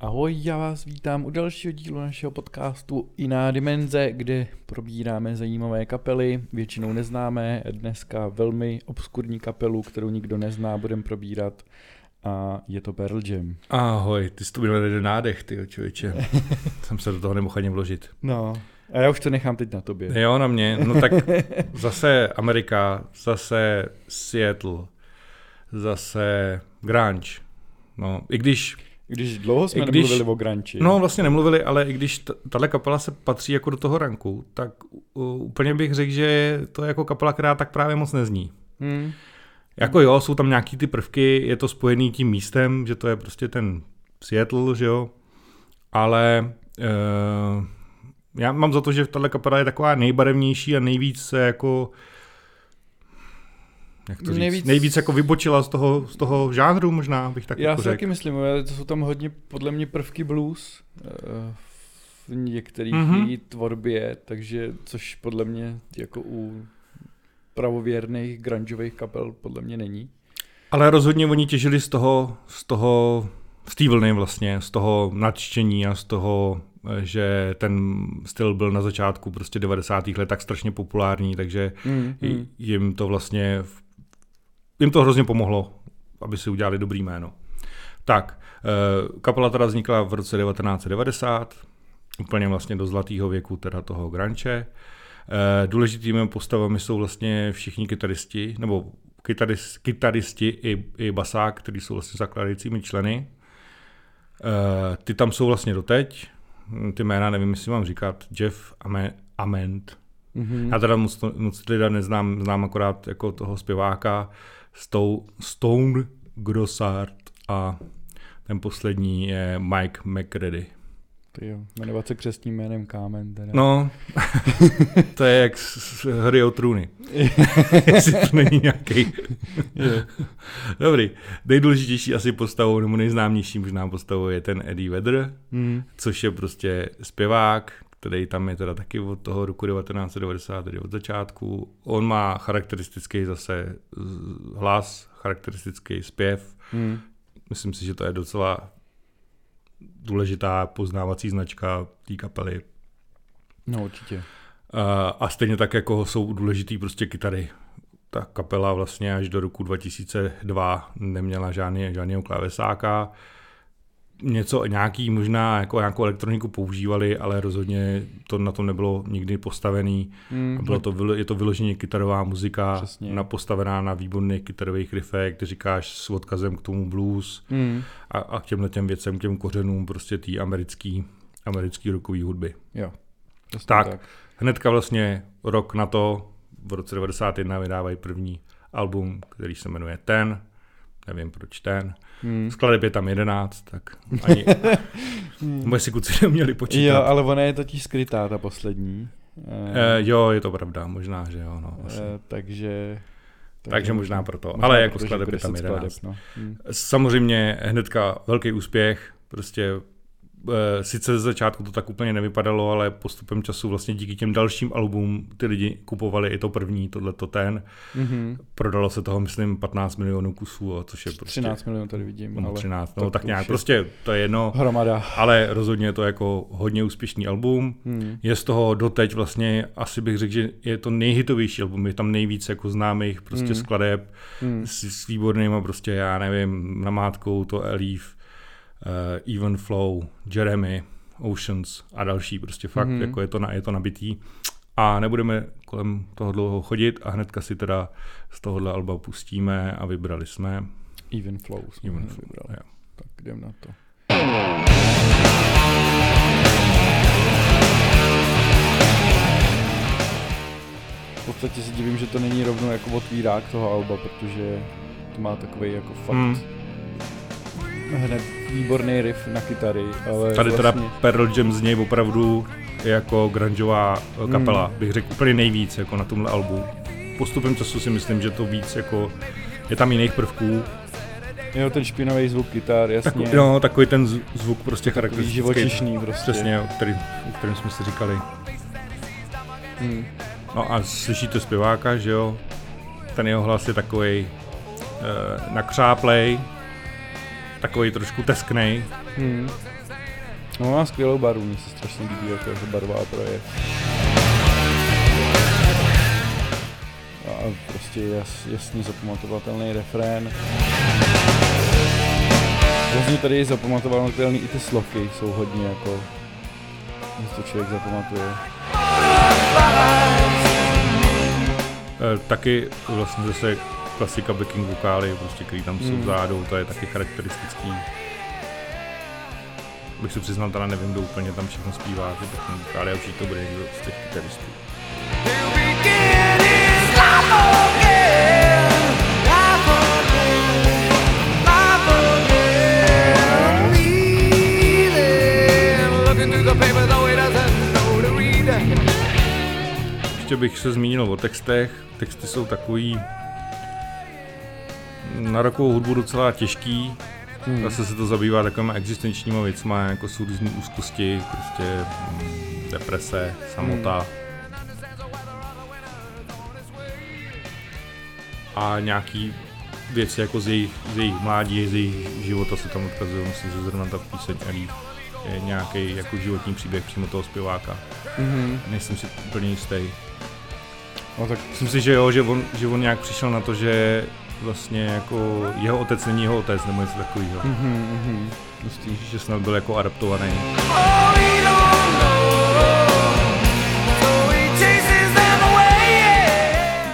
Ahoj, já vás vítám u dalšího dílu našeho podcastu Jiná dimenze, kde probíráme zajímavé kapely, většinou neznámé, dneska velmi obskurní kapelu, kterou nikdo nezná, budeme probírat a je to Pearl Jam. Ahoj, ty jsi to byl jeden nádech, ty člověče. Jsem se do toho nemohl ani vložit. No, a já už to nechám teď na tobě. Jo, na mě. No tak zase Amerika, zase Seattle, zase Grange. No, i když když dlouho jsme když, nemluvili o Granči. No vlastně nemluvili, ale i když tahle kapela se patří jako do toho ranku, tak uh, úplně bych řekl, že to je jako kapela, která tak právě moc nezní. Hmm. Jako jo, jsou tam nějaký ty prvky, je to spojený tím místem, že to je prostě ten Seattle, že jo, ale uh, já mám za to, že tahle kapela je taková nejbarevnější a nejvíc se jako jak to říct, nejvíc, nejvíc jako vybočila z toho, z toho žánru možná, bych tak Já jako si taky myslím, to jsou tam hodně podle mě prvky blues eh, v některých mm-hmm. tvorbě, takže což podle mě jako u pravověrných grungeových kapel podle mě není. Ale rozhodně oni těžili z toho, z toho, z té vlny vlastně, z toho nadštění a z toho, že ten styl byl na začátku prostě 90. let tak strašně populární, takže mm, mm. jim to vlastně jim to hrozně pomohlo, aby si udělali dobrý jméno. Tak, eh, kapela teda vznikla v roce 1990, úplně vlastně do zlatého věku teda toho granče. Eh, důležitými postavami jsou vlastně všichni kytaristi, nebo kytarist, kytaristi i, i basák, kteří jsou vlastně zakladajícími členy. Eh, ty tam jsou vlastně doteď, ty jména nevím, jestli mám říkat, Jeff Ament. Mm-hmm. Já teda moc, moc teda neznám, znám akorát jako toho zpěváka, Stone Grossard a ten poslední je Mike McReady. Ty jo, jmenovat se křesním jménem Kámen. Teda. No, to je jak z hry o trůny. Jestli to není nějaký. Dobrý, nejdůležitější asi postavou, nebo nejznámější možná postavou je ten Eddie Vedder, mm. což je prostě zpěvák, který tam je teda taky od toho roku 1990, tedy od začátku. On má charakteristický zase hlas, charakteristický zpěv. Hmm. Myslím si, že to je docela důležitá poznávací značka té kapely. No určitě. A stejně tak, jako jsou důležitý prostě kytary. Ta kapela vlastně až do roku 2002 neměla žádný, žádného klávesáka něco, nějaký možná jako nějakou elektroniku používali, ale rozhodně to na tom nebylo nikdy postavený. Mm, bylo to, je to vyloženě kytarová muzika, přesně. na, postavená na výborných kytarových riffech, ty říkáš s odkazem k tomu blues mm. a, a k těmhle těm věcem, k těm kořenům prostě té americký, americký rokový hudby. Jo, tak, tak, hnedka vlastně rok na to, v roce 91 vydávají první album, který se jmenuje Ten, nevím proč ten. Hmm. Skladeb je tam jedenáct, tak ani hmm. moje si kluci neměli počítat. Jo, ale ona je totiž skrytá, ta poslední. E, jo, je to pravda, možná, že jo. No, e, takže, takže... Takže možná proto. Možná ale jako skladeb je tam jedenáct. No. Hmm. Samozřejmě hnedka velký úspěch, prostě Eh, sice ze začátku to tak úplně nevypadalo, ale postupem času vlastně díky těm dalším albumům ty lidi kupovali i to první, tohle to ten. Mm-hmm. Prodalo se toho, myslím, 15 milionů kusů, což je prostě... 13 milionů tady vidím. No, 13, no tak nějak, je prostě to je jedno. Hromada. Ale rozhodně je to jako hodně úspěšný album. Mm. Je z toho doteď vlastně, asi bych řekl, že je to nejhitovější album, je tam nejvíc jako známých prostě mm. skladeb mm. S, s výbornýma prostě, já nevím, namátkou to Elif, uh, Even Flow, Jeremy, Oceans a další. Prostě fakt, mm-hmm. jako je to, na, je to nabitý. A nebudeme kolem toho dlouho chodit a hnedka si teda z tohohle alba pustíme a vybrali jsme Even Flow jsme Even Flow, vybrali. Jo. Tak jdem na to. V podstatě si divím, že to není rovnou jako otvírák toho alba, protože to má takový jako fakt mm hned výborný riff na kytary. Ale Tady vlastně... teda Pearl Jam z něj opravdu jako grungeová eh, kapela, hmm. bych řekl úplně nejvíc jako na tomhle albu. Postupem času si myslím, že to víc jako, je tam jiných prvků, Jo, ten špinavý zvuk kytar, jasně. Tak, jo, takový ten zvuk prostě charakteristický. živočišný prostě. Přesně, o, který, o kterém jsme si říkali. Hmm. No a slyšíte zpěváka, že jo? Ten jeho hlas je takový uh, nakřáplej, takový trošku tesknej. Hmm. No má skvělou barvu, mně se strašně líbí, jako je barvá projev. A prostě jas, jasný zapamatovatelný refrén. Vlastně tady je zapamatovatelný i ty sloky, jsou hodně jako, když to člověk zapamatuje. E, taky vlastně zase klasika backing vokály, prostě, který tam jsou Hmm. vzadu, to je taky charakteristický. Bych se přiznal, teda nevím, kdo úplně tam všechno zpívá, ty backing vokály, a určitě to bude někdo z těch kytaristů. Ještě bych se zmínil o textech. Texty jsou takový na rokovou hudbu docela těžký. Hmm. Zase se to zabývá takovýma existenčníma věcma, jako jsou různé úzkosti, prostě mm, deprese, samota. A nějaký věci jako z jejich, z jejich mládí, z jejich života se tam odkazují. Myslím, že zrovna ta píseň Elí je nějaký jako životní příběh přímo toho zpěváka. Mhm. Nejsem si úplně jistý. No tak Myslím si, že jo, že on, že on nějak přišel na to, že vlastně jako jeho otec není jeho otec nebo něco takového. Mhm, mhm. Hustý. Že snad byl jako adaptovaný.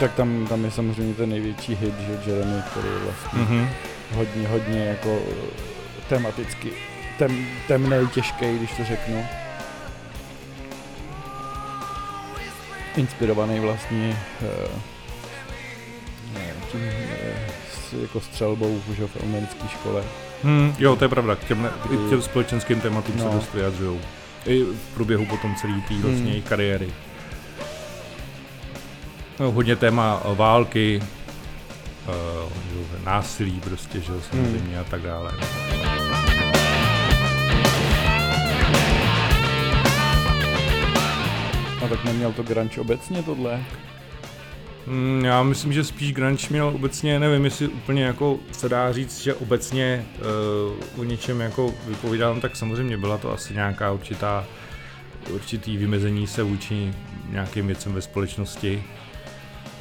Tak tam, tam je samozřejmě ten největší hit, že Jeremy, který je vlastně Mhm. hodně, hodně jako tematicky tem, temnej, těžký, když to řeknu. Inspirovaný vlastně uh, tím, s, jako střelbou že, v americké škole. Hmm, jo, to je pravda, k těm, k těm společenským tématům se No. dost vyjadřují. I v průběhu potom celé té vlastně Hmm. kariéry. No, hodně téma války, uh, násilí prostě, že jo, samozřejmě a tak dále. A tak neměl to grunge obecně tohle? Mm, já myslím, že spíš grunge měl obecně, nevím, jestli úplně jako se dá říct, že obecně uh, o něčem jako vypovídal, tak samozřejmě byla to asi nějaká určitá určitý vymezení se vůči nějakým věcem ve společnosti,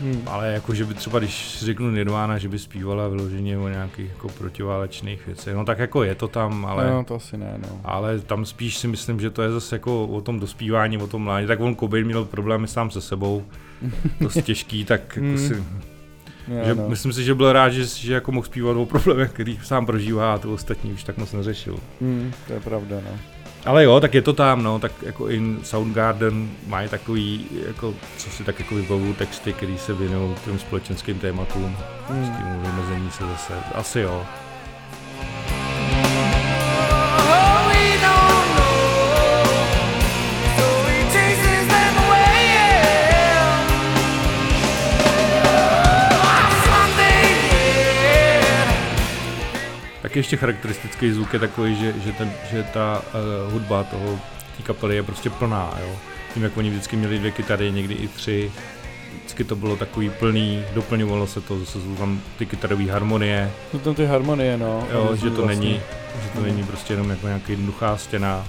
Hmm. ale jako, že by třeba, když řeknu Nirvana, že by zpívala vyloženě o nějakých jako protiválečných věcech, no tak jako je to tam, ale... No, to asi ne, no. Ale tam spíš si myslím, že to je zase jako o tom dospívání, o tom mládí. Tak on Cobain měl problémy sám se sebou, dost těžký, tak jako Hmm. si Já, že no. Myslím si, že byl rád, že, že jako mohl zpívat o problémech, který sám prožívá a to ostatní už tak moc neřešil. Hmm, to je pravda, no. Ale jo, tak je to tam, no, tak jako i Soundgarden mají takový, jako, co si tak jako vybavují texty, který se věnují těm společenským tématům, s Hmm. tím vymezení se zase, asi jo. Tak ještě charakteristický zvuk je takový, že, že, ten, že ta uh, hudba toho té kapely je prostě plná, jo. Tím, jak oni vždycky měli dvě kytary, někdy i tři, vždycky to bylo takový plný, doplňovalo se to, zase jsou tam ty kytarové harmonie, Jsou tam ty harmonie, no. jo, že to vlastně- není, že to není prostě jenom jako nějaký jednoduchá stěna.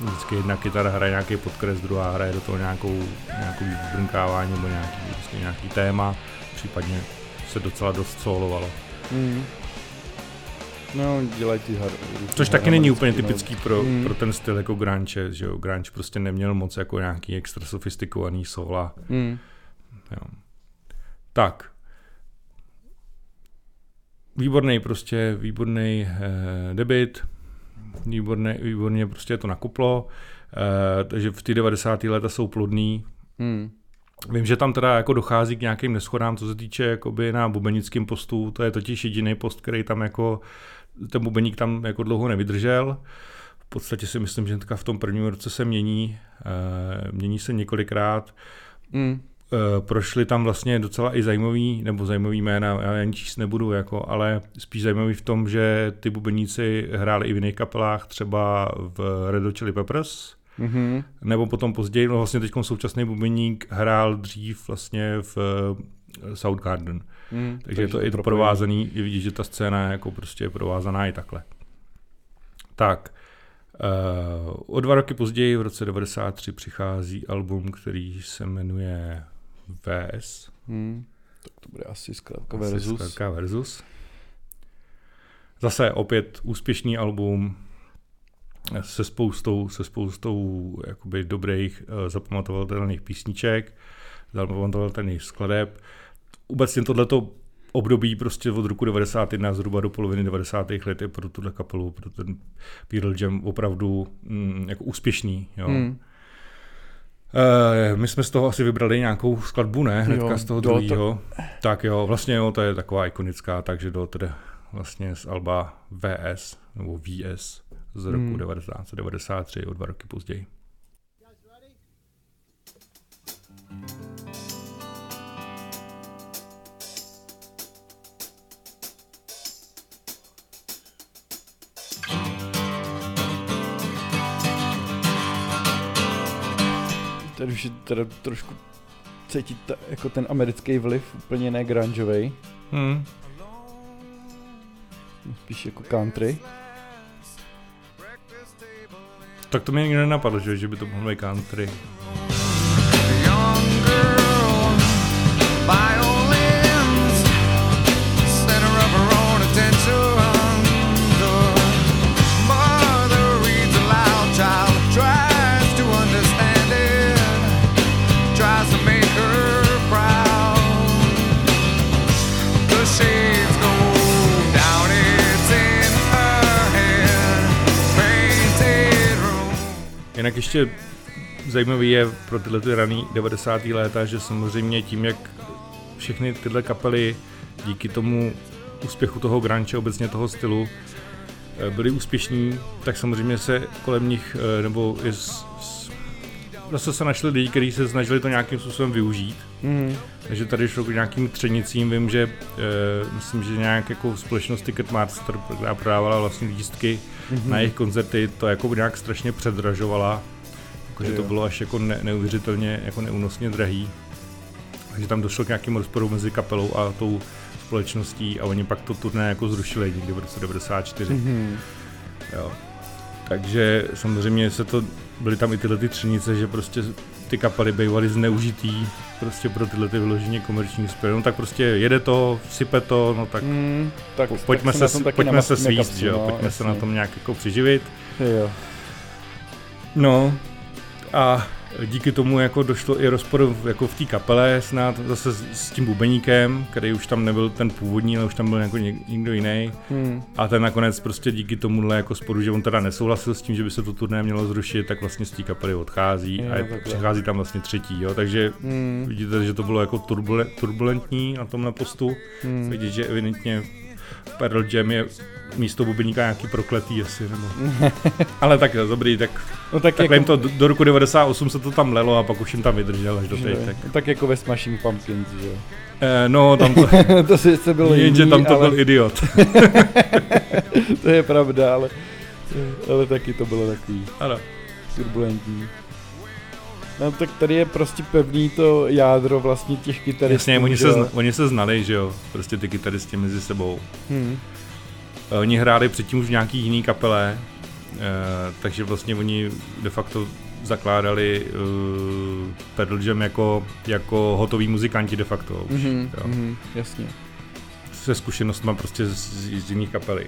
Vždycky jedna kytara hraje nějaký podkres, druhá hraje do toho nějakou, nějakou brnkávání nebo nějaký, prostě nějaký téma, případně se docela dost solovalo. Hmm. No, dělají ty har- Což taky není úplně harmonický typický pro, Mm. pro ten styl jako grunge, že jo, grunge prostě neměl moc jako nějaký extra sofistikovaný sola. Hmm. Jo. Tak. Výborný prostě, výborný eh, debit, výborný, výborně prostě to nakuplo, eh, takže v ty 90. leta jsou plodný. Hmm. Vím, že tam teda jako dochází k nějakým neschodám, co se týče jakoby na bubenickém postu, to je totiž jediný post, který tam jako, ten bubeník tam jako dlouho nevydržel. V podstatě si myslím, že v tom prvním roce se mění, eh, mění se několikrát. Hmm. Eh, prošly tam vlastně docela i zajímavý, nebo zajímavý jména, já jen číst nebudu, jako, ale spíš zajímavý v tom, že ty bubeníci hráli i v jiných kapelách, třeba v Red Hot Chili Peppers, Mhm. nebo potom později, no vlastně teď současný bubeník hrál dřív vlastně v eh, Soundgarden. Hmm, takže, takže je to i provázaný, i vidíš, že ta scéna je jako prostě provázaná i takhle. Tak, uh, o dva roky později, v roce 93, přichází album, který se jmenuje VS. Hmm, tak to bude asi zkrátka versus. Zkrátka versus. Zase opět úspěšný album se spoustou, se spoustou jakoby dobrých uh, zapamatovatelných písniček, zapamatovatelných skladeb. Obecně tohleto období prostě od roku 91 zhruba do poloviny 90. let je pro tuhle kapelu, pro ten Pearl Jam opravdu mm, jako úspěšný. Jo. Hmm. Uh, my jsme z toho asi vybrali nějakou skladbu, ne? Hnedka jo, z toho druhého. To... Tak jo, vlastně jo, to je taková ikonická, takže do teda vlastně z Alba VS, nebo VS z roku hmm. 1993, o dva roky později. Tady už je teda trošku cítit ta, jako ten americký vliv, úplně ne grungeový. Hmm. Spíš jako country. Tak to mě nikdy nenapadlo, že, že by to mohlo být country. Ještě zajímavý je pro tyhle ty raný 90. léta, že samozřejmě tím, jak všechny tyhle kapely díky tomu úspěchu toho grunge, obecně toho stylu, eh, byli úspěšní, tak samozřejmě se kolem nich, eh, nebo je zase se našli lidi, kteří se snažili to nějakým způsobem využít. Mm. Takže tady šlo k nějakým třenicím. Vím, že e, myslím, že nějak jako společnost Ticketmaster, která prodávala vlastně lístky mm-hmm. na jejich koncerty, to jako nějak strašně předražovala. Jakože to bylo až jako ne, neuvěřitelně, jako neúnosně drahý. Takže tam došlo k nějakým rozporu mezi kapelou a tou společností a oni pak to turné jako zrušili někdy v roce 94. Mm-hmm. Jo. Takže samozřejmě se to, byly tam i tyhle ty třenice, že prostě ty kapely bývaly zneužitý prostě pro tyhle ty vyloženě komerční úspěchy. No tak prostě jede to, sype to, no tak, mm, tak pojďme tak se, pojďme se svíst, že jo, no, pojďme jasně. se na tom nějak jako přiživit. Jo. No a díky tomu jako došlo i rozpor jako v té kapele snad zase s, s tím bubeníkem, který už tam nebyl ten původní, ale už tam byl jako něk, někdo jiný. Hmm. A ten nakonec prostě díky tomuhle jako sporu, že on teda nesouhlasil s tím, že by se to turné mělo zrušit, tak vlastně z té kapely odchází je, a je, přichází tam vlastně třetí, jo. Takže hmm. vidíte, že to bylo jako turbulentní na tomhle postu. Hmm. Vidíte, že evidentně Pearl Jam je místo bubeníka nějaký prokletý asi, nebo... Ale tak dobrý, tak, no tak, tak jako... to do, roku 98 se to tam lelo a pak už jim tam vydržel až do teď. Tak. No tak jako ve Smashing Pumpkins, že jo? Eh, no, tam to... to si se byl Jenže tam to ale... byl idiot. to je pravda, ale, ale taky to bylo takový ano. turbulentní. No tak tady je prostě pevný to jádro vlastně těch kytaristů. Jasně, oni se, oni se znali, že jo, prostě ty kytaristi mezi sebou. Hmm. Eh, oni hráli předtím už v nějaký jiný kapele, eh, takže vlastně oni de facto zakládali uh, Pearl Jam jako, jako hotoví muzikanti de facto už. Mm-hmm, jo. Mm-hmm, jasně. Se zkušenostmi prostě z, z, z jiných kapely.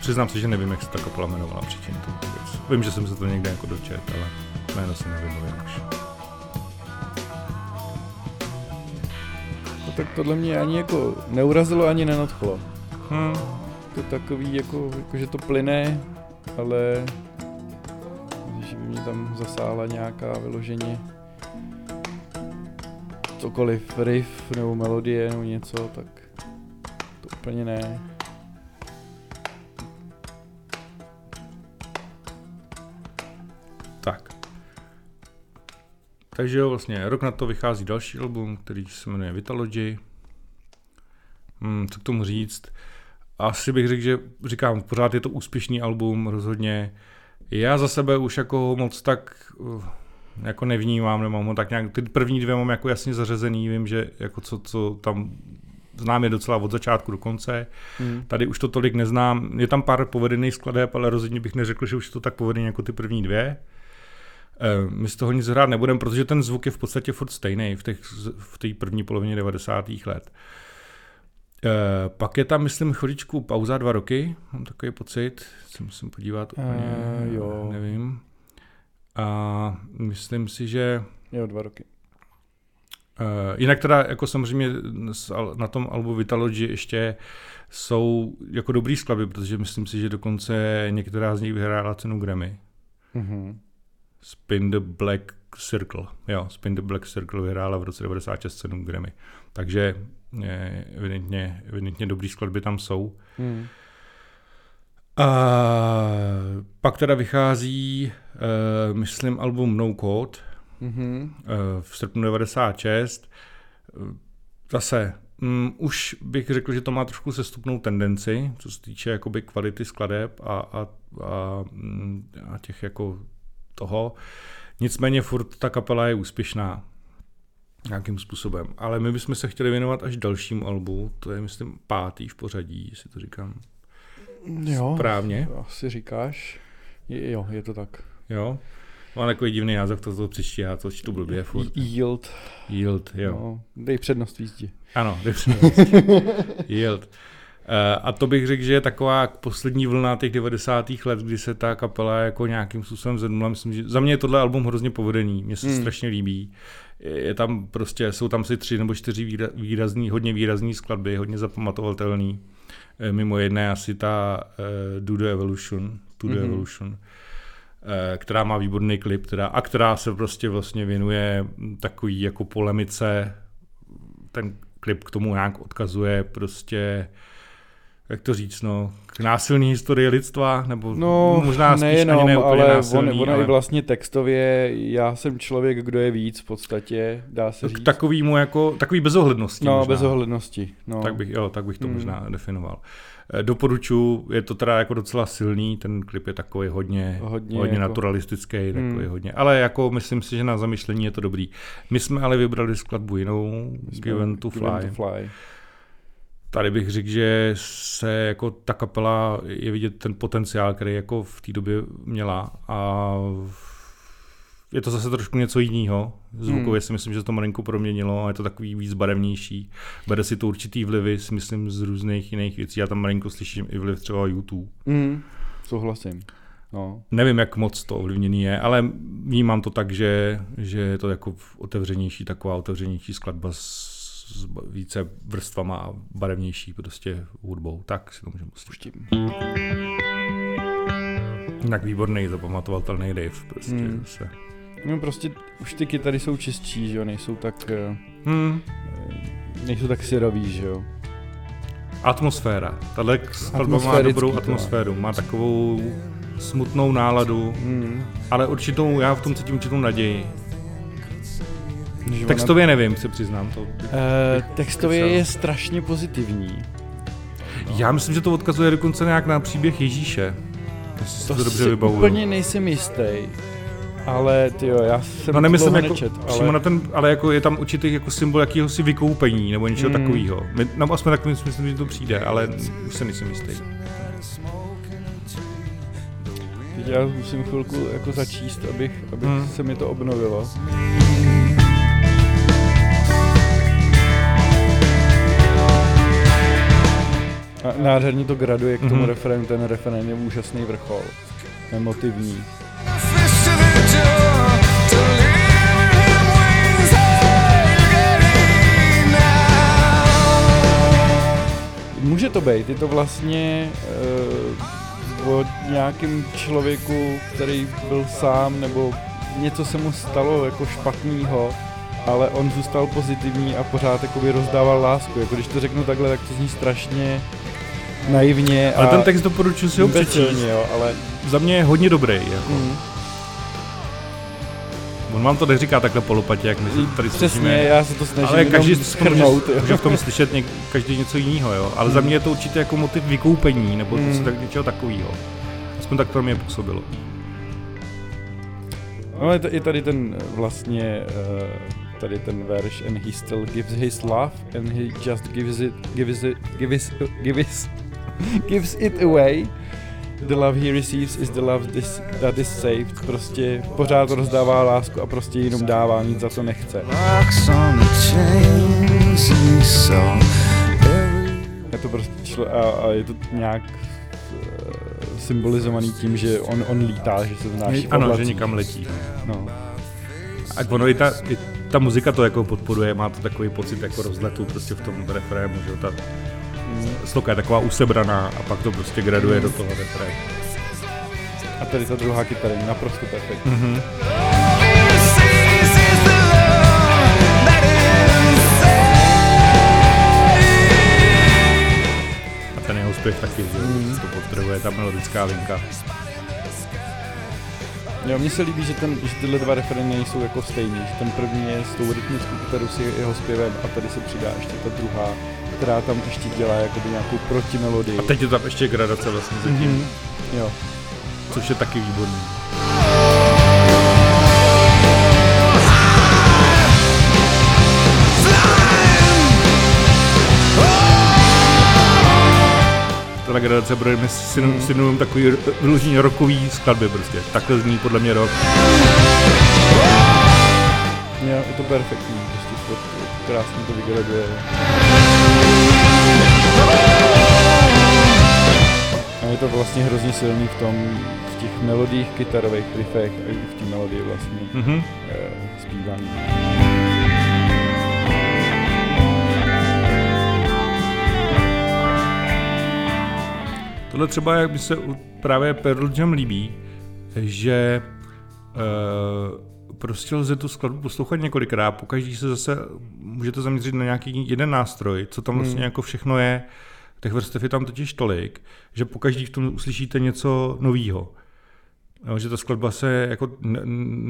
Přiznám se, že nevím, jak se ta kapela jmenovala předtím. Vím, že jsem se to někde jako dočet, ale jméno si nevím už. No tak tohle mě ani jako neurazilo, ani nenadchlo. Hmm. To takový, jako, jako, že to plyne, ale když by mě tam zasála nějaká vyloženě cokoliv, riff nebo melodie nebo něco, tak to úplně ne. Tak. Takže jo, vlastně rok na to vychází další album, který se jmenuje Vitalogy. Hmm, co k tomu říct? asi bych řekl, že říkám, pořád je to úspěšný album, rozhodně. Já za sebe už jako moc tak uh, Jako nevnímám, nemám ho tak nějak, ty první dvě mám jako jasně zařazený, vím, že jako co, co tam znám je docela od začátku do konce. Hmm. Tady už to tolik neznám. Je tam pár povedených skladeb, ale rozhodně bych neřekl, že už je to tak povedený jako ty první dvě. Eh, my z toho nic hrát nebudeme, protože ten zvuk je v podstatě furt stejný v té v první polovině 90. let. E, pak je tam, myslím, chodičku pauza dva roky, mám takový pocit, se musím podívat úplně, uh, jo. nevím. A myslím si, že... Jo, dva roky. Uh, jinak teda jako samozřejmě na tom albu Vitalogy ještě jsou jako dobrý skladby, protože myslím si, že dokonce některá z nich vyhrála cenu Grammy. Mm-hmm. Spin the Black Circle. Jo, Spin the Black Circle vyhrála v roce 96 cenu Grammy. Takže je, evidentně, evidentně dobrý skladby tam jsou. Mm. A pak teda vychází, uh, myslím, album No Code, mm-hmm. v srpnu 96. Zase, um, už bych řekl, že to má trošku sestupnou tendenci, co se týče jakoby kvality skladeb a, a, a, mm, a těch jako toho. Nicméně furt ta kapela je úspěšná nějakým způsobem. Ale my bychom se chtěli věnovat až dalšímu albu, to je myslím pátý v pořadí, jestli to říkám jo, správně. Asi říkáš. Je, jo, je to tak. Jo. Má takový divný název, to to přečtí, já to čtu blbě furt. Yield. Yield, jo. No, dej přednost výzdi. Ano, dej přednost. Yield. Uh, a to bych řekl, že je taková poslední vlna těch 90. let, kdy se ta kapela jako nějakým způsobem zednula. Myslím, že za mě je tohle album hrozně povedený, mně se mm. strašně líbí. Je tam prostě, jsou tam si tři nebo čtyři výrazný, hodně výrazný skladby, hodně zapamatovatelný. Eh, mimo jedné asi ta uh, Do the Evolution, To the mm-hmm. Evolution Eh, která má výborný klip teda, a která se prostě vlastně věnuje takový jako polemice. Ten klip k tomu nějak odkazuje prostě jak to říct, no, k násilné historii lidstva, nebo no, možná spíš nejenom, ani ne ale násilný, on, on ale... i vlastně textově, já jsem člověk, kdo je víc v podstatě, dá se říct. K takovýmu jako, takový bezohlednosti No, možná. bezohlednosti, no. Tak bych, jo, tak bych to hmm. možná definoval. Eh, doporučuji, je to teda jako docela silný, ten klip je takový hodně, hodně, hodně jako... naturalistický, takový hmm. hodně, ale jako myslím si, že na zamyšlení je to dobrý. My jsme ale vybrali skladbu jinou, Given to Fly. Given to fly. Tady bych řekl, že se jako ta kapela je vidět ten potenciál, který jako v té době měla a je to zase trošku něco jiného. Zvukově hmm. si myslím, že to malinko proměnilo a je to takový víc barevnější. Bere si to určitý vlivy, si myslím, z různých jiných věcí. Já tam malinko slyším i vliv třeba YouTube. Hmm. Souhlasím. No. Nevím, jak moc to ovlivněný je, ale vnímám to tak, že, že je to jako otevřenější, taková otevřenější skladba s, s více vrstvama a barevnější prostě hudbou. Tak si to můžeme pustit. Tak výborný, zapamatovatelný Dave prostě hmm. zase. No prostě už ty kytary jsou čistší, že jo, nejsou tak, eh, hmm. nejsou tak syrový, že jo. Atmosféra. Tahle skladba má dobrou atmosféru, má takovou smutnou náladu, hmm. ale určitou, já v tom cítím určitou naději. Textově nevím, se přiznám. To, uh, textově je strašně pozitivní. No. Já myslím, že to odkazuje dokonce nějak na příběh Ježíše. Jestli to, to dobře si vybavuju. úplně nejsem jistý. Ale ty jo, já jsem no, nemyslím jako nečet, ale... na ten, ale jako je tam určitý jako symbol jakéhosi vykoupení nebo něčeho mm. takového. No aspoň takovým myslím, že to přijde, ale už se nejsem jistý. Teď já musím chvilku jako začíst, abych, abych mm. se mi to obnovilo. A nádherně to graduje k tomu mm-hmm. referénu, ten referén je úžasný vrchol, emotivní. Může to být, je to vlastně uh, o nějakém člověku, který byl sám, nebo něco se mu stalo jako špatného, ale on zůstal pozitivní a pořád jakoby rozdával lásku. Jako když to řeknu takhle, tak to zní strašně naivně. Ale a ten text doporučuji si ho přečíst. Jo, ale... Za mě je hodně dobrý. Jako. Mm. On vám to neříká takhle polopatě, jak my tady Přesně, slyšíme. já se to snažím Ale každý schrnout, může, může v tom slyšet něk, každý něco jiného, jo. Ale hmm. za mě je to určitě jako motiv vykoupení, nebo hmm. něco tak, něčeho takového. Aspoň tak to mě působilo. No je, t- je tady ten eh, vlastně, uh, tady ten verš and he still gives his love and he just gives it, gives it, gives, gives, gives it away. The love he receives is the love this, that is saved. Prostě pořád rozdává lásku a prostě jenom dává, nic za to nechce. Locks on the chains and he saw every Je to prostě člo, a, a je to nějak uh, symbolizovaný tím, že on, on lítá, že se vznáší v Ano, že někam letí. No. A ono i ta, i ta muzika to jako podporuje, má to takový pocit jako rozletu prostě v tom refrému, že ta sloka je taková usebraná a pak to prostě graduje do toho refrému. A tady ta druhá kytara je naprosto perfektní. Mhm. A ten jeho zpěv taky, že jo, to podtrhuje ta melodická linka. Jo, mně se líbí, že, ten, že tyhle dva refrény jsou jako stejný, že ten první je s tou rytmickou kytarou s je- jeho zpěvem a tady se přidá ještě ta druhá, která tam ještě dělá jakoby nějakou protimelodii. A teď je tam ještě gradace vlastně zatím, Mhm. Jo. což je taky výborný. Tahle gradace bude mi synonym, synonym takový vyloženě rokový skladby prostě. Takhle zní podle mě rok. Jo, je to perfektní, prostě krásně to vygraduje. A je to vlastně hrozně silný v tom, v těch melodích kytarových riffech a i v té melodii vlastně Mhm. eh, zpívání. Tohle třeba, jak mi se právě Pearl Jam líbí, že uh, prostě lze tu skladbu poslouchat několikrát, pokaždý se zase můžete zaměřit na nějaký jeden nástroj, co tam vlastně Hmm. jako všechno je, těch vrstev je tam totiž tolik, že pokaždý v tom uslyšíte něco novýho. Jo, že ta skladba se jako ne-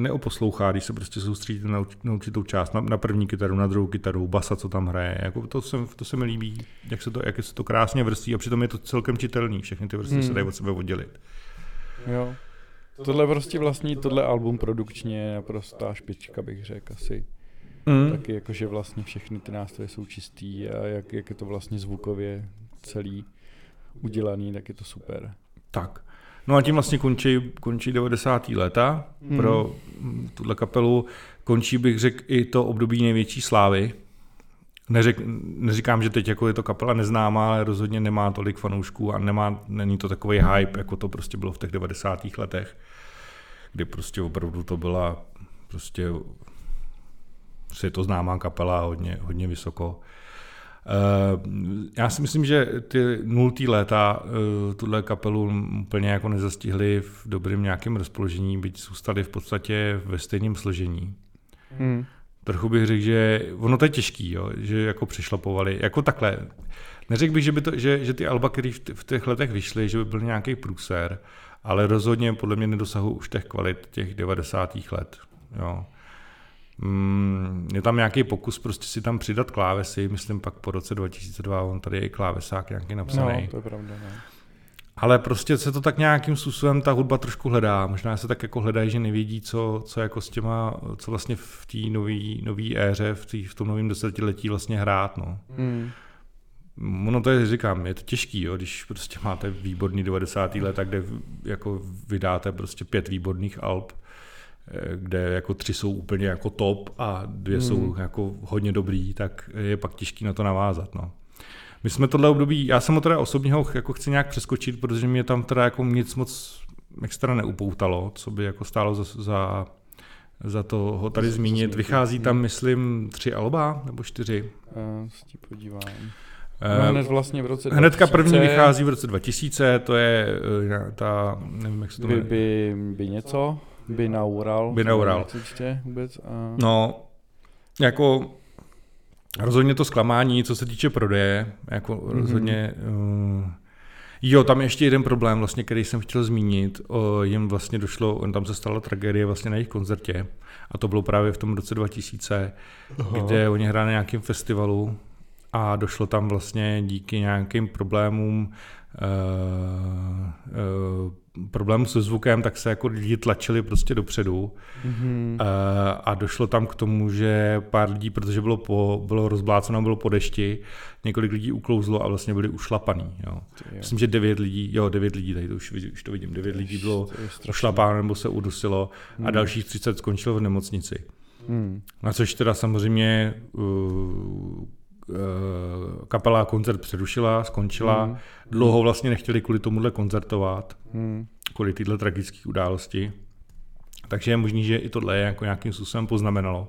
neoposlouchá, když se prostě soustředíte na, urč- na určitou část, na, na první kytaru, na druhou kytaru, basa, co tam hraje. Jako to, se, to se mi líbí, jak se to, jak se to krásně vrství a přitom je to celkem čitelný, všechny ty vrstvy Hmm. se dají od sebe oddělit. Jo. Tohle prostě vlastně, tohle album produkčně je naprostá špička, bych řekl asi. Mm. Taky jakože vlastně všechny ty nástroje jsou čistý a jak, jak je to vlastně zvukově celý udělaný, tak je to super. Tak. No a tím vlastně končí, končí 90. léta Hmm. pro mm, tuhle kapelu. Končí bych řekl i to období největší slávy. Neřek, neříkám, že teď jako je to kapela neznámá, ale rozhodně nemá tolik fanoušků a nemá, není to takový hype, jako to prostě bylo v těch 90. letech, kdy prostě opravdu to byla prostě, je to známá kapela hodně, hodně vysoko. Eh, Já si myslím, že ty nultý léta eh, tuhle kapelu úplně jako nezastihli v dobrém nějakém rozpoložení, byť zůstali v podstatě ve stejném složení. Hmm. Trochu bych řekl, že ono to je těžký, jo, že jako přešlapovali, jako takhle. Neřekl bych, že, by to, že, že ty alba, které v, těch letech vyšly, že by byl nějaký průser, ale rozhodně podle mě nedosahují už těch kvalit těch 90. let. Jo. Mm, je tam nějaký pokus prostě si tam přidat klávesy, myslím pak po roce 2002, on tady je i klávesák nějaký napsaný. No, to je pravda. No. Ale prostě se to tak nějakým způsobem ta hudba trošku hledá. Možná se tak jako hledají, že nevědí, co, co jako s těma, co vlastně v té nový éře, v, tý, v tom novém desetiletí vlastně hrát. No. Hmm. Ono to je, říkám, je to těžký, jo, když prostě máte výborný 90. leta, kde jako vydáte prostě pět výborných alb, eh, kde jako tři jsou úplně jako top a dvě Hmm. jsou jako hodně dobrý, tak je pak těžký na to navázat, no. My jsme tohle období, já jsem ho teda osobně ho jako chci nějak přeskočit, protože mě tam teda jako nic moc extra neupoutalo, co by jako stálo za, za, za to ho tady zmínit. Vychází tam, myslím, tři alba nebo čtyři. Uh, se ti podívám. Eh, No, hned vlastně v roce Hnedka první 2000 vychází v roce 2000, to je eh, ta, nevím, jak se to by, jmenuje. by, by něco, by naural. By naural. Určitě vůbec. A... No, jako rozhodně to zklamání, co se týče prodeje, jako Mhm. mm-hmm. rozhodně... Uh, jo, tam je ještě jeden problém, vlastně, který jsem chtěl zmínit. O, jim vlastně došlo, tam se stala tragédie vlastně na jejich koncertě a to bylo právě v tom roce 2000, Aha. kde oni hráli na nějakém festivalu a došlo tam vlastně díky nějakým problémům uh, uh, problém se zvukem, tak se jako lidi tlačili prostě dopředu mm-hmm. a došlo tam k tomu, že pár lidí, protože bylo, po, bylo rozbláceno, bylo po dešti, několik lidí uklouzlo a vlastně byli ušlapaný. Jo. Myslím, že devět lidí, jo, devět lidí, tady to už, už to vidím, devět lidí bylo ušlapáno nebo se udusilo mm. a hmm. dalších 30 skončilo v nemocnici. Mm. Na což teda samozřejmě uh, kapela koncert přerušila, skončila. Hmm. Dlouho vlastně nechtěli kvůli tomuhle koncertovat, hmm. kvůli této tragické události. Takže je možný, že i tohle je jako nějakým způsobem poznamenalo.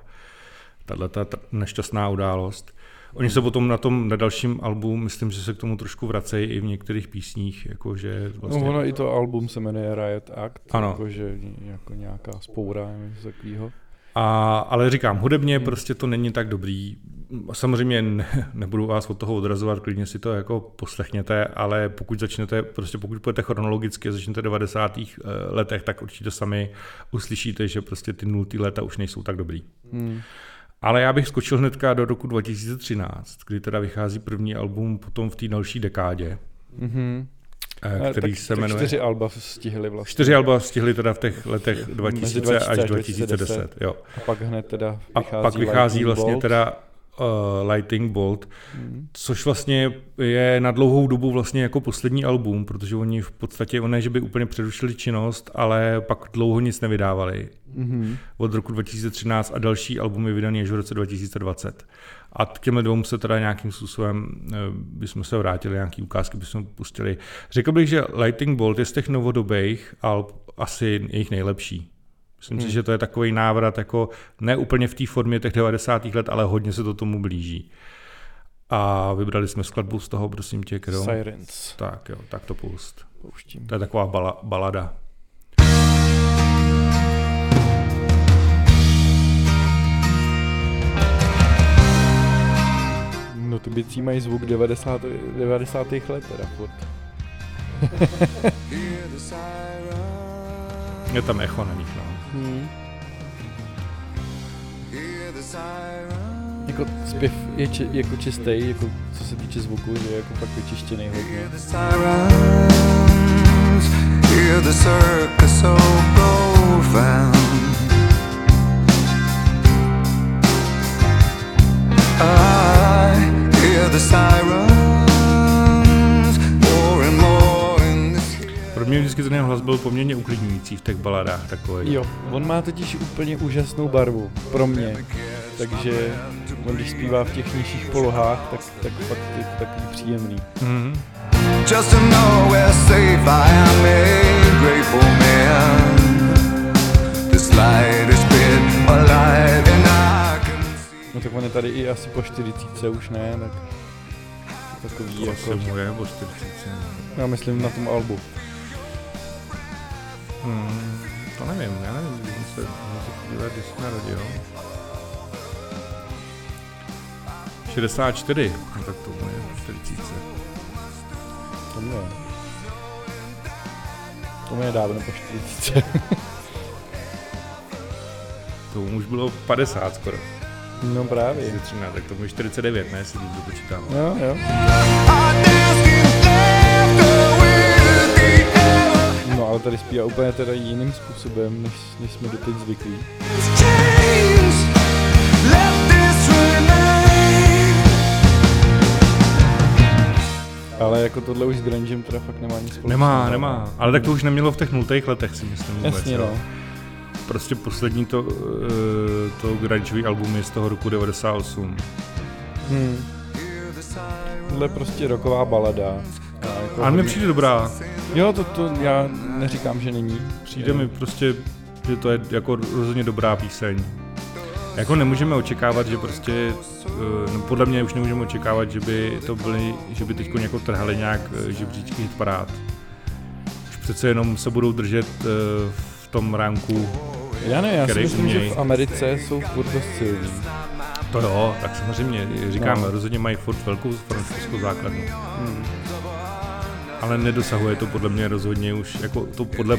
Tahle ta nešťastná událost. Oni se potom na tom, na dalším albu, myslím, že se k tomu trošku vracejí i v některých písních, jakože vlastně... No ono i to album se jmenuje Riot Act, ano. jakože jako nějaká spoura, něco takového. A, ale říkám, hudebně hmm. prostě to není tak dobrý. Samozřejmě ne, nebudu vás od toho odrazovat, klidně si to jako poslechněte, ale pokud začnete, prostě pokud půjdete chronologicky a začnete v 90. Eh, letech, tak určitě sami uslyšíte, že prostě ty nultý léta už nejsou tak dobrý. Hmm. Ale já bych skočil hnedka do roku 2013, kdy teda vychází první album potom v té další dekádě. Mm-hmm. Eh, který tak, se jmenuje... čtyři alba stihli vlastně. Čtyři alba stihli teda v těch letech 2000 2000 až 2010. 2010 jo. A pak hned teda vychází A pak vychází Lightning vlastně Bolt. teda uh, Lighting Bolt, mm. což vlastně je na dlouhou dobu vlastně jako poslední album, protože oni v podstatě, ne, že by úplně přerušili činnost, ale pak dlouho nic nevydávali. Mm. Od roku 2013 a další album je vydaný až v roce 2020. A k těmhle dvou se teda nějakým způsobem eh, bychom se vrátili, nějaký ukázky bychom pustili. Řekl bych, že Lighting Bolt je z těch novodobých alb asi jejich nejlepší. Myslím hmm. si, že to je takový návrat, jako ne úplně v té formě těch 90. let, ale hodně se to tomu blíží. A vybrali jsme skladbu z toho, prosím tě, kterou... Sirens. Tak jo, tak to pust. Pouštím. To je taková bala, balada. No ty bicí mají zvuk 90. 90. let teda furt. je tam echo na nich, no. Hmm. Jako zpěv je či, jako čistý, jako co se týče zvuku, že je jako pak vyčištěný hodně. Hear the circus so profound sirens Pro mě vždycky ten hlas byl poměrně uklidňující v těch baladách takový. Jo, on má totiž úplně úžasnou barvu, pro mě. Takže on když zpívá v těch nižších polohách, tak, tak fakt je to takový příjemný. Mm-hmm. Just to know we're safe, I am a grateful man. This light is bit alive No tak on je tady i asi po 40 už ne, tak takový to jako... Mu je po 40. Já myslím na tom albu. Hmm, to nevím, já nevím, musím se, musím podívat, kdy se narodil. 64, no tak to je 40. To mě je. To mě je dávno po 40. to už bylo 50 skoro. No právě. 13, tak to bylo 49, ne, jestli to počítám. Jo, jo. No ale tady zpívá úplně teda jiným způsobem, než, než jsme doteď zvyklí. Ale jako tohle už s grungem teda fakt nemá nic společného. Nemá, nemá. Ale tak to už nemělo v těch nultých letech, si myslím vůbec. Jasně, no. Prostě poslední to, eh, to grungeový album je z toho roku 98. Hmm. Tohle je prostě roková balada. Jako Ale mi přijde dobrá. Jo, to, to já neříkám, že není. Přijde mi prostě, že to je jako rozhodně dobrá píseň. Jako nemůžeme očekávat, že prostě, eh, no podle mě už nemůžeme očekávat, že by to byly, že by teď jako trhali nějak eh, žebříčky hitparád. Už přece jenom se budou držet eh, v tom ránku, Já ne, já si myslím, že v Americe jsou furt dost silní. To jo, tak samozřejmě, říkám, no. rozhodně mají furt velkou francouzskou základnu. Hmm ale nedosahuje to podle mě rozhodně už, jako to podle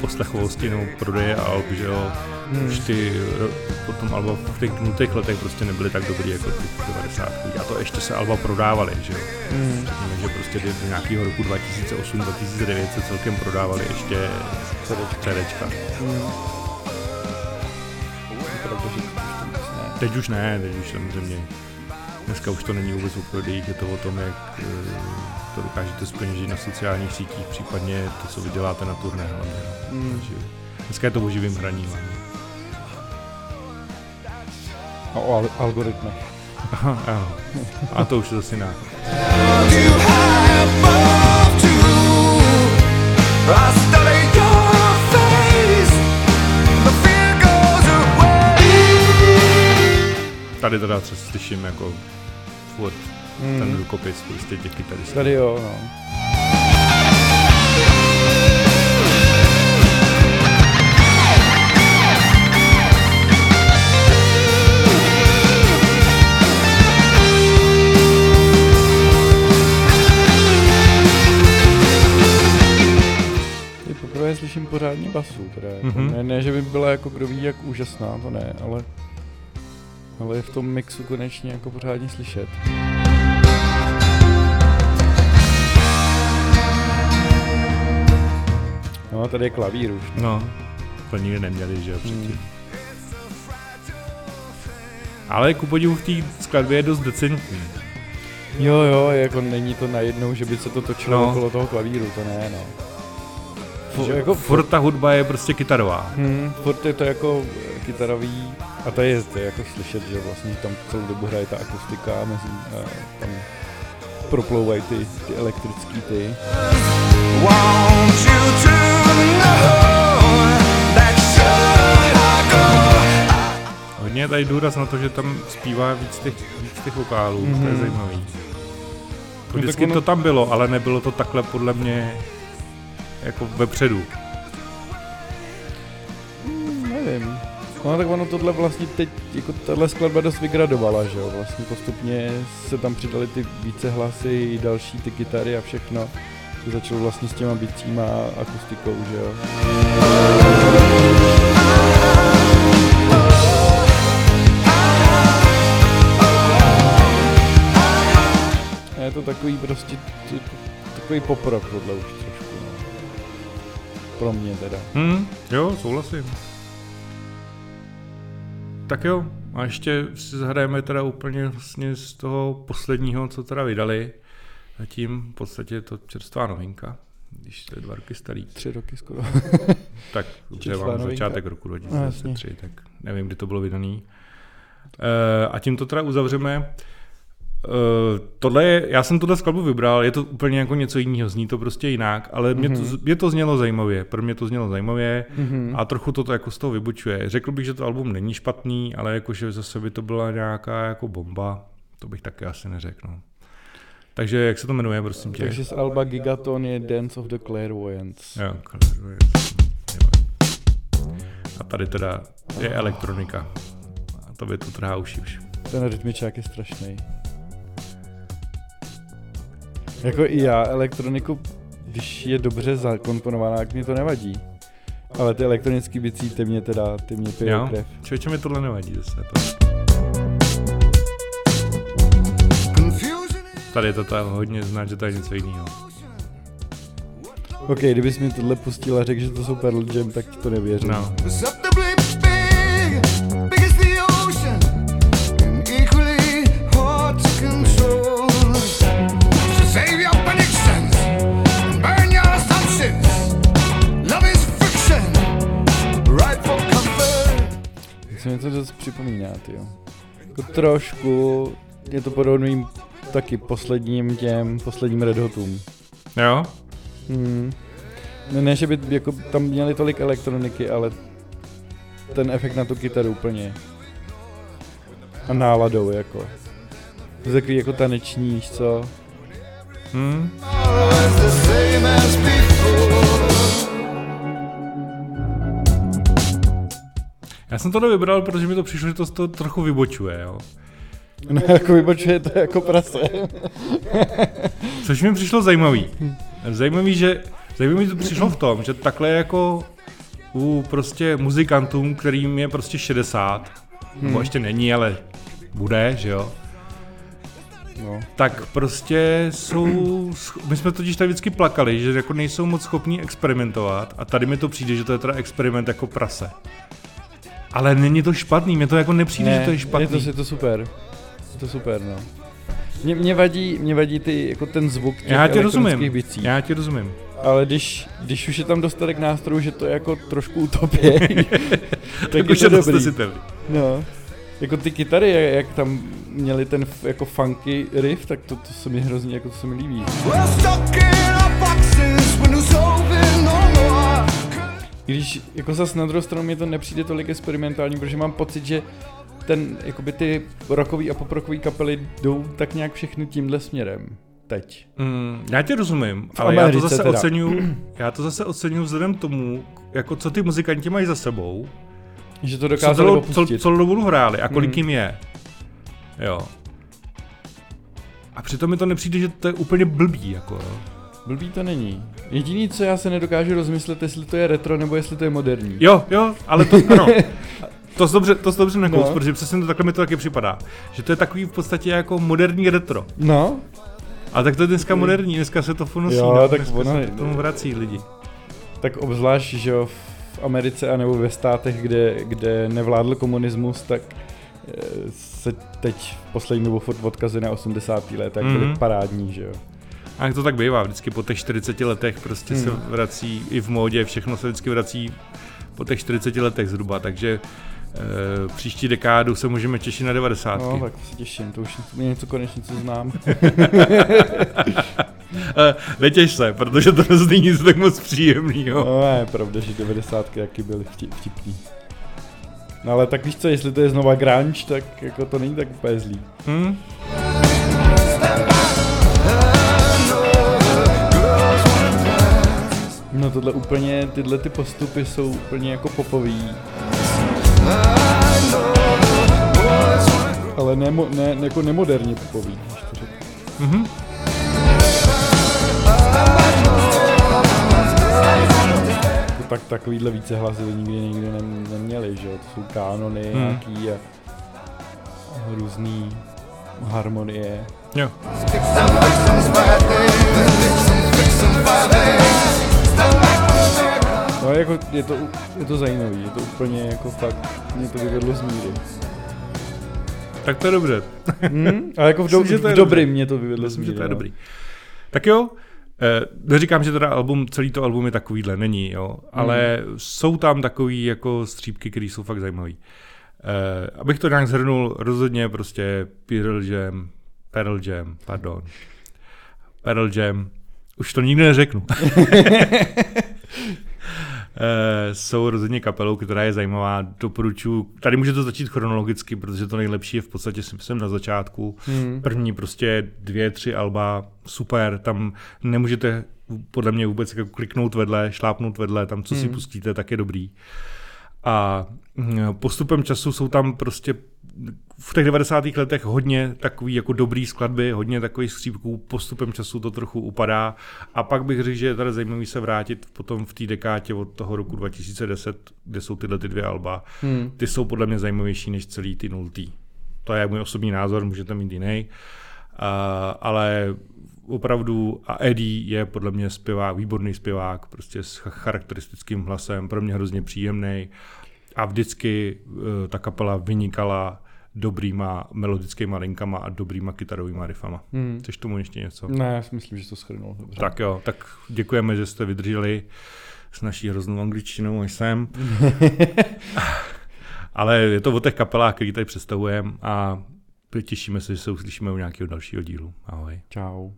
poslechovosti nebo prodeje alb, že jo. Hmm. Už ty ro- potom alba v těch nutých letech prostě nebyly tak dobrý jako ty 90. A to ještě se alba prodávaly, že jo. Hmm. Řekněme, že prostě do do nějakého roku 2008-2009 se celkem prodávaly ještě CDčka. Hmm. Teď už ne, teď už samozřejmě. Dneska už to není vůbec o prodejích, je to o tom, jak eh, to dokážete splnit na sociálních sítích, případně to, co vyděláte na turné hlavně. Takže Dneska je to o živým hraní hlavně. A o al- algoritmech. Aha. A to už je zase jiná. Tady teda třeba slyším jako furt Hmm. ten rukopis prostě těch kytaristů. Tady jo, no. Slyším pořádně basu, teda Mhm. ne, ne, že by byla jako kdo ví jak úžasná, to ne, ale ale je v tom mixu konečně jako pořádně slyšet. No, tady je klavír už. No, to nikdy neměli, že jo, předtím. Hmm. Ale ku podivu v té skladbě je dost decentní. Jo, jo, jako není to najednou, že by se to točilo No. no. okolo toho klavíru, to ne, no. Fu, Že jako furt ta hudba je prostě kytarová. Hmm, furt je to jako eh, kytarový a to je, to je jako slyšet, že vlastně tam celou dobu hraje ta akustika a mezi, a tam proplouvají ty, ty elektrický ty. Want you to know that should I go? Hodně je tady důraz na to, že tam zpívá víc těch, víc těch vokálů, mm-hmm. to je Mhm. zajímavý. No vždycky ono- to tam bylo, ale nebylo to takhle podle mě jako vepředu. Hmm, nevím. No tak ono tohle vlastně teď, jako tahle skladba dost vygradovala, že jo, vlastně postupně se tam přidali ty více hlasy, další ty kytary a všechno. To začalo vlastně s těma bicíma a akustikou, že jo. A je to takový prostě, takový poprok tohle už. Pro mě teda. Hm, jo, souhlasím. Tak jo, a ještě si zahrajeme teda úplně vlastně z toho posledního, co teda vydali. Zatím v podstatě je to čerstvá novinka, když to je dva roky starý. Tři roky skoro. Tak Čerstvá mám novinka. začátek roku No, 2023, tak nevím, kdy to bylo vydaný. E, a tím to teda uzavřeme. E, tohle je, já jsem tuhle skladbu vybral, je to úplně jako něco jiného, zní to prostě jinak, ale mě, to, Mhm. mě to znělo zajímavě, pro mě to znělo zajímavě Mhm. a trochu to jako z toho vybočuje. Řekl bych, že to album není špatný, ale jakože zase by to byla nějaká jako bomba, to bych taky asi neřekl. No. Takže jak se to jmenuje, prosím tě? Takže z Alba Gigaton je Dance of the Clairvoyants. Jo, a tady teda je elektronika. A to by to trhá uši už. Ten rytmičák je strašný. Jako i já elektroniku, když je dobře zakomponovaná, tak mě to nevadí. Ale ty elektronický bicí, ty mě teda, ty mě pijou Jo? krev. Člověče mi tohle nevadí zase. To. Tady je to tam hodně znát, že to je něco jiného. Ok, kdybys mi tohle pustil a řekl, že to jsou Pearl Jam, tak ti to nevěřím. No. Se mi to dost připomíná, jo. Jako trošku je to podobným taky posledním těm, posledním Red Hotům. Jo? Hmm. Ne, ne, že by jako tam měli tolik elektroniky, ale ten efekt na tu kytaru úplně. A náladou jako. To je takový jako taneční, co? Hm? Já jsem to vybral, protože mi to přišlo, že to toho trochu vybočuje, jo. No jako vybočuje to jako prase. Což mi přišlo zajímavý. Zajímavý, že zajímavý to přišlo v tom, že takhle jako u prostě muzikantům, kterým je prostě 60, hmm. nebo ještě není, ale bude, že jo, No. tak prostě jsou, my jsme totiž tady vždycky plakali, že jako nejsou moc schopní experimentovat a tady mi to přijde, že to je teda experiment jako prase. Ale není to špatný, mě to jako nepřijde, ne, že to je špatný. Je to, je to super. Je to super, no. Mě, mě, vadí, mě vadí ty, jako ten zvuk těch Já ti elektronických rozumím, bicí. já ti rozumím. Ale když, když už je tam dostatek nástrojů, že to je jako trošku utopie, tak Tak je už to je to dobrý. No. Jako ty kytary, jak, jak tam měli ten jako funky riff, tak to, to se mi hrozně, jako to se mi líbí. We're I Když jako zas na druhou stranu mi to nepřijde tolik experimentální, protože mám pocit, že ten, jakoby ty rockový a poprockový kapely jdou tak nějak všechny tímhle směrem. Teď. Mm, já ti rozumím, V ale já to Americe zase teda. oceňuju, já to zase oceňuju vzhledem tomu, jako co ty muzikanti mají za sebou, Že to co dokázali opustit. cel, celou dobu hráli a kolik Mhm. jim je. Jo. A přitom mi to nepřijde, že to je úplně blbý, jako jo. Blbý to není. Jediný, co já se nedokážu rozmyslet, jestli to je retro nebo jestli to je moderní. Jo, jo, ale to, ano. To jsi dobře, to jsi dobře nakous, No. protože přesně to takhle mi to taky připadá. Že to je takový v podstatě jako moderní retro. No, A tak to je dneska moderní, dneska se to funosí, Jo, no, tak dneska ono- se k tomu vrací lidi. tak obzvlášť, že jo, v Americe anebo ve státech, kde, kde nevládl komunismus, tak eh, se teď v poslední dobou furt odkazuje na 80. let, tak byly Mhm. parádní, že jo. A jak to tak bývá, vždycky po těch 40 letech prostě se Hmm. vrací i v módě, všechno se vždycky vrací po těch 40 letech zhruba, takže e, příští dekádu se můžeme těšit na 90. No, tak se těším, to už je něco konečně, co znám. E, netěš se, protože to není nic tak moc příjemného. No, je pravda, že 90. jaký byly vtip, vtipný. No ale tak víš co, jestli to je znova grunge, tak jako to není tak úplně zlý. Hm? No tohle úplně, tyhle ty postupy jsou úplně jako popový. Ale ne, ne, jako nemoderně popový, když to řeknu. Mhm. Tak takovýhle více hlasy nikdy nikdy nem, neměli, že jo? To jsou kánony Hmm. nějaký a, různý harmonie. Jo. No jako je to, je to zajímavý, je to úplně jako fakt, mě to vyvedlo z míry. Tak to je dobře. Hmm? Ale jako v, do, Myslím, je v dobrým mě to vyvedlo z Myslím, míry. že to je no. dobrý. Tak jo, eh, neříkám, že teda album, celý to album je takovýhle, není, jo, ale jsou tam takový jako střípky, které jsou fakt zajímavý. Eh, abych to nějak zhrnul, rozhodně prostě Pearl Jam, Pearl Jam, pardon, Pearl Jam, už to nikdy neřeknu. Eh, jsou rozhodně kapelou, která je zajímavá, doporučuji. Tady může to začít chronologicky, protože to nejlepší je v podstatě si myslím na začátku. Hmm. První prostě dvě, tři alba, super, tam nemůžete podle mě vůbec jako kliknout vedle, šlápnout vedle, tam co si Hmm. pustíte, tak je dobrý. A mm, postupem času jsou tam prostě v těch 90. letech hodně takový jako dobrý skladby, hodně takových skřípků, postupem času to trochu upadá a pak bych řekl, že je tady zajímavý se vrátit potom v té dekátě od toho roku 2010, kde jsou tyhle ty dvě alba. Hmm. Ty jsou podle mě zajímavější než celý ty nultý. To je můj osobní názor, můžete mít jiný. Uh, ale opravdu, a Eddie je podle mě zpěvák, výborný zpěvák, prostě s ch- charakteristickým hlasem, pro mě hrozně příjemný. A vždycky uh, ta kapela vynikala dobrýma melodickýma linkama a dobrýma kytarovými riffama. Hmm. Chceš tomu ještě něco? Ne, já si myslím, že to schrnul dobře. Tak jo, tak děkujeme, že jste vydrželi s naší hroznou angličtinou, až jsem. Ale je to o těch kapelách, který tady představujeme a těšíme se, že se uslyšíme u nějakého dalšího dílu. Ahoj. Čau.